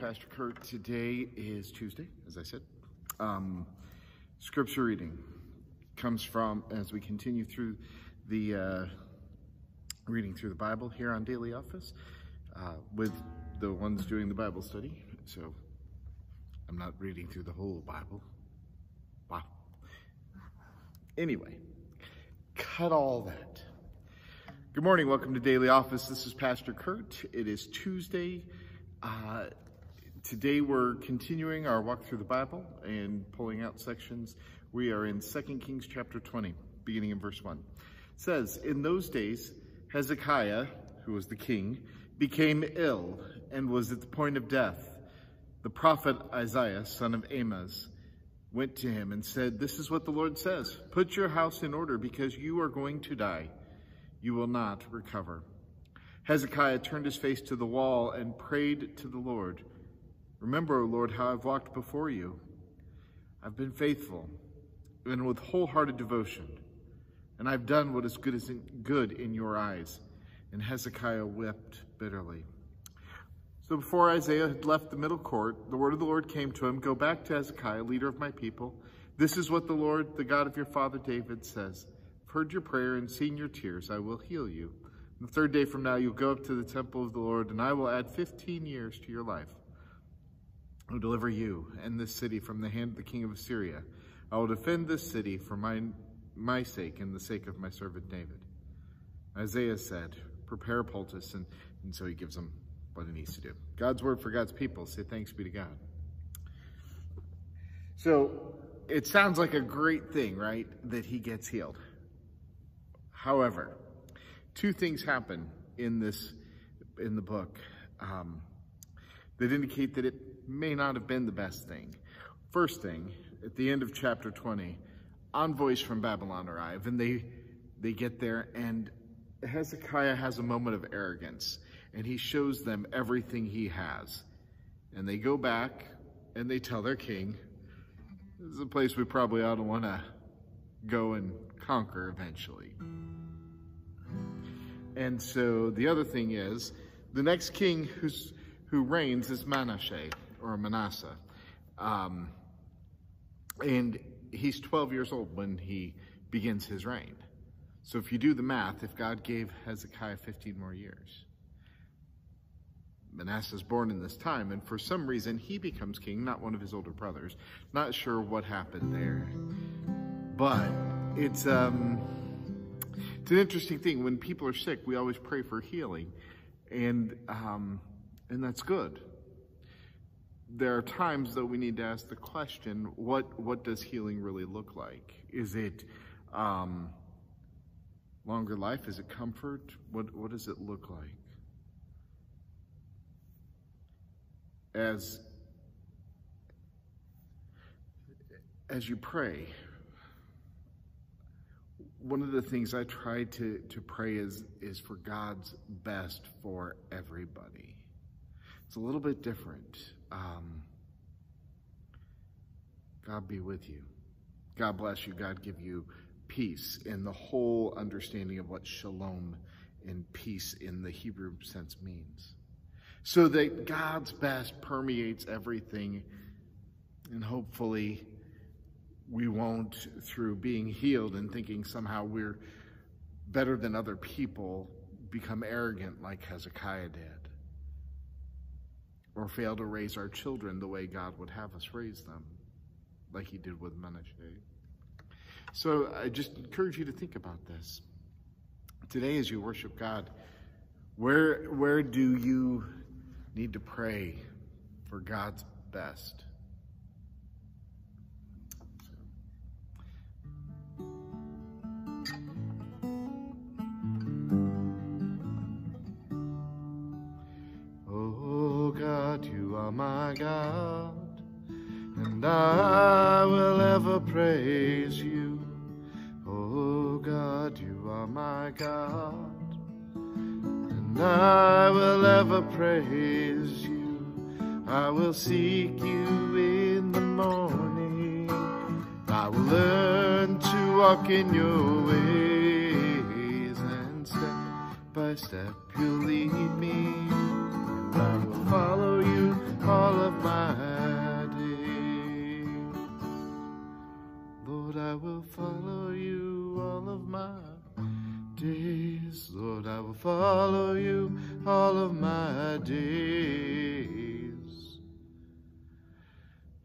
Pastor Kurt. Today is Tuesday, as I said. Um, scripture reading comes from, as we continue through the uh, reading through the Bible here on Daily Office uh, with the ones doing the Bible study. So I'm not reading through the whole Bible. Wow. Anyway, cut all that. Good morning. Welcome to Daily Office. This is Pastor Kurt. It is Tuesday. Uh, today we're continuing our walk through the Bible and pulling out sections. We are in 2 Kings chapter 20, beginning in verse 1. It says, In those days, Hezekiah, who was the king, became ill and was at the point of death. The prophet Isaiah, son of Amos, went to him and said, This is what the Lord says, Put your house in order because you are going to die you will not recover. Hezekiah turned his face to the wall and prayed to the Lord. Remember, O Lord, how I've walked before you. I've been faithful and with wholehearted devotion, and I've done what is good, is good in your eyes. And Hezekiah wept bitterly. So before Isaiah had left the middle court, the word of the Lord came to him, Go back to Hezekiah, leader of my people. This is what the Lord, the God of your father David, says I've heard your prayer and seen your tears. I will heal you. the third day from now, you'll go up to the temple of the Lord, and I will add 15 years to your life. Will deliver you and this city from the hand of the king of Assyria. I will defend this city for my, my sake and the sake of my servant David. Isaiah said, prepare a poultice, and, and so he gives them what he needs to do. God's word for God's people. Say thanks be to God. So it sounds like a great thing, right? That he gets healed. However, two things happen in this in the book um, that indicate that it may not have been the best thing. First thing, at the end of chapter 20, envoys from Babylon arrive, and they they get there, and Hezekiah has a moment of arrogance, and he shows them everything he has. And they go back and they tell their king, this is a place we probably ought to want to go and conquer eventually. And so the other thing is, the next king who's, who reigns is Manasseh, or Manasseh. Um, and he's 12 years old when he begins his reign. So if you do the math, if God gave Hezekiah 15 more years, Manasseh is born in this time, and for some reason he becomes king, not one of his older brothers. Not sure what happened there. But it's um it's an interesting thing. When people are sick, we always pray for healing, and um, and that's good. There are times that we need to ask the question: What what does healing really look like? Is it um, longer life? Is it comfort? What what does it look like? As as you pray, one of the things I try to, to pray is, is for God's best for everybody. It's a little bit different. Um, God be with you. God bless you. God give you peace in the whole understanding of what shalom and peace in the Hebrew sense means. So that God's best permeates everything and hopefully we won't, through being healed and thinking somehow we're better than other people, become arrogant like Hezekiah did. Or fail to raise our children the way God would have us raise them, like he did with Manasseh. So I just encourage you to think about this. Today, as you worship God, where, where do you need to pray for God's best? My God, and I will ever praise you. Oh God, you are my God, and I will ever praise you. I will seek you in the morning. I will learn to walk in your ways, and step by step you'll lead me. I will follow you my days. Lord, I will follow you all of my days. Lord, I will follow you all of my days.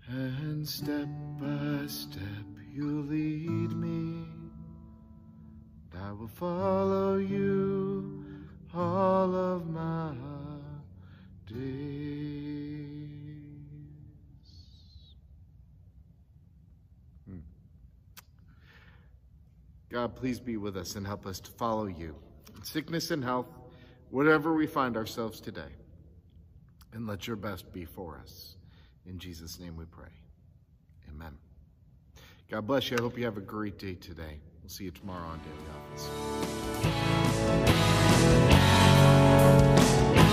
And step by step You lead me. And I will follow you all of my days. God, please be with us and help us to follow you in sickness and health, whatever we find ourselves today. And let your best be for us. In Jesus' name we pray. Amen. God bless you. I hope you have a great day today. We'll see you tomorrow on Daily Office.